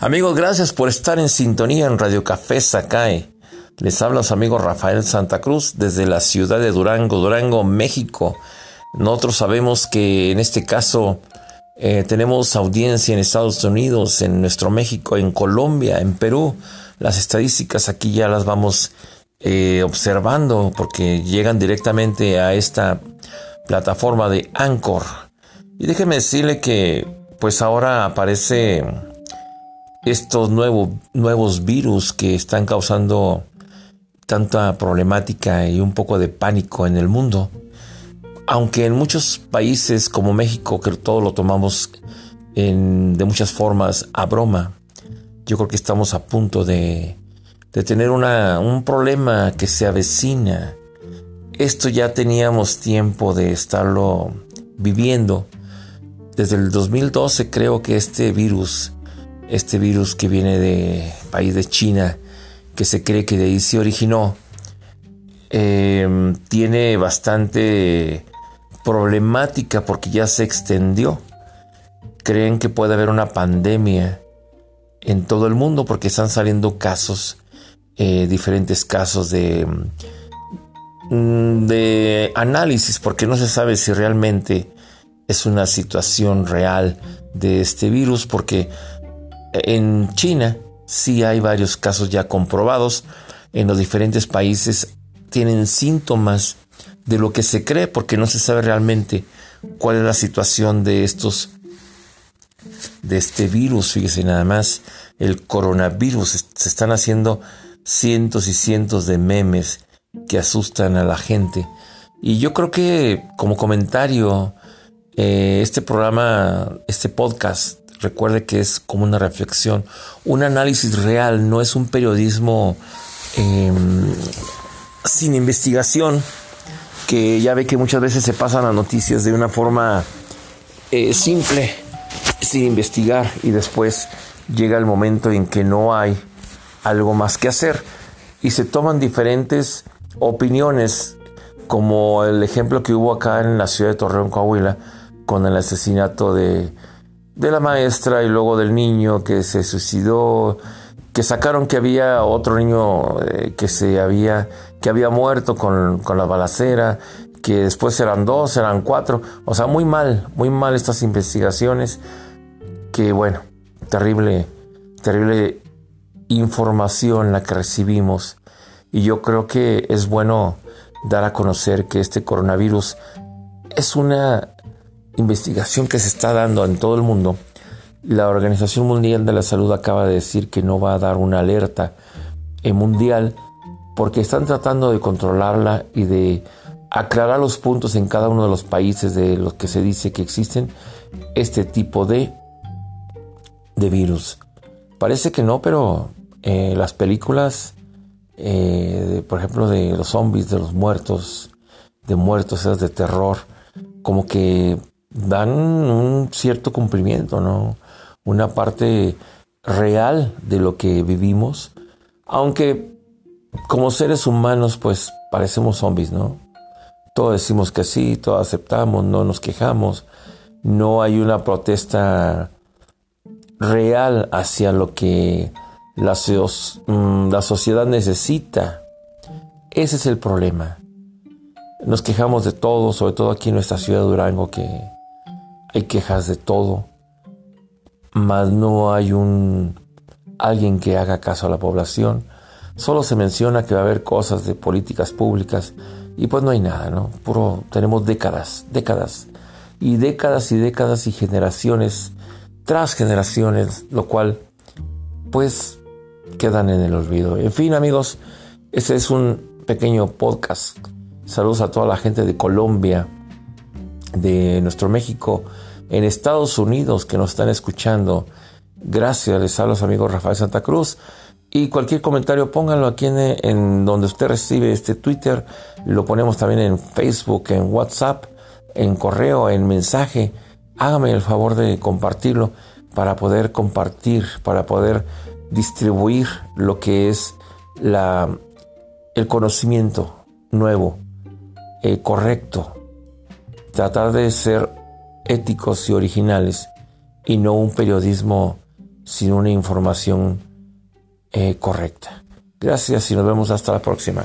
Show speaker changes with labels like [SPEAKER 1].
[SPEAKER 1] Amigos, gracias por estar en sintonía en Radio Café Sacae. Les habla su amigo Rafael Santa Cruz desde la ciudad de Durango, Durango, México. Nosotros sabemos que en este caso eh, tenemos audiencia en Estados Unidos, en nuestro México, en Colombia, en Perú. Las estadísticas aquí ya las vamos eh, observando porque llegan directamente a esta plataforma de Anchor. Y déjeme decirle que pues ahora aparece estos nuevos, nuevos virus que están causando tanta problemática y un poco de pánico en el mundo. Aunque en muchos países como México, que todo lo tomamos de muchas formas a broma, yo creo que estamos a punto de, de tener una, un problema que se avecina. Esto ya teníamos tiempo de estarlo viviendo. Desde el 2012 creo que este virus este virus que viene de país de China, que se cree que de ahí se originó, em, tiene bastante problemática porque ya se extendió. Creen que puede haber una pandemia en todo el mundo porque están saliendo casos, eh, diferentes casos de, mm, de análisis, porque no se sabe si realmente es una situación real de este virus, porque en China sí hay varios casos ya comprobados. En los diferentes países tienen síntomas de lo que se cree porque no se sabe realmente cuál es la situación de estos de este virus, fíjese nada más, el coronavirus, se están haciendo cientos y cientos de memes que asustan a la gente. Y yo creo que como comentario, eh, este programa, este podcast recuerde que es como una reflexión, un análisis real, no es un periodismo em, sin investigación, que ya ve que muchas veces se pasan las noticias de una forma eh, simple, sin investigar, y después llega el momento en que no hay algo más que hacer. Y se toman diferentes opiniones, como el ejemplo que hubo acá en la ciudad de Torreón, Coahuila, con el asesinato de de la maestra y luego del niño que se suicidó, que sacaron que había otro niño eh, que se había, que había muerto con, con la balacera, que después eran dos, eran cuatro, o sea, muy mal, muy mal estas investigaciones, que bueno, terrible, terrible información la que recibimos. Y yo creo que es bueno dar a conocer que este coronavirus es una investigación que se está dando en todo el mundo, la Organización Mundial de la Salud acaba de decir que no va a dar una alerta mundial porque están tratando de controlarla y de aclarar los puntos en cada uno de los países de los que se dice que existen este tipo de, de virus. Parece que no, pero eh, las películas, eh, por ejemplo, de los zombies, de los muertos, de muertos, esas de terror, como que dan un cierto cumplimiento, ¿no? Una parte real de lo que vivimos, aunque como seres humanos pues parecemos zombies, ¿no? Todos decimos que sí, todos aceptamos, no nos quejamos, no hay una protesta real hacia lo que la, mm, la sociedad necesita. Ese es el problema. Nos quejamos de todo, sobre todo aquí en nuestra ciudad de Durango, que hay quejas de todo, mas no hay un alguien que haga caso a la población. Solo se menciona que va a haber cosas de políticas públicas y pues no hay nada, ¿no? Puro tenemos décadas, décadas y décadas y décadas y generaciones tras generaciones, lo cual pues quedan en el olvido. En fin, amigos, ese es un pequeño podcast. Saludos a toda la gente de Colombia, de nuestro México, en Estados Unidos que nos están escuchando. Gracias, les hablo a los amigos Rafael Santa Cruz. Y cualquier comentario pónganlo aquí en, donde usted recibe este Twitter. Lo ponemos también en Facebook, en WhatsApp, en correo, en mensaje. Hágame el favor de compartirlo para poder compartir, para poder distribuir lo que es la, el conocimiento nuevo, eh, correcto. Tratar de ser éticos y originales y no un periodismo sin una información eh, correcta. Gracias y nos vemos hasta la próxima.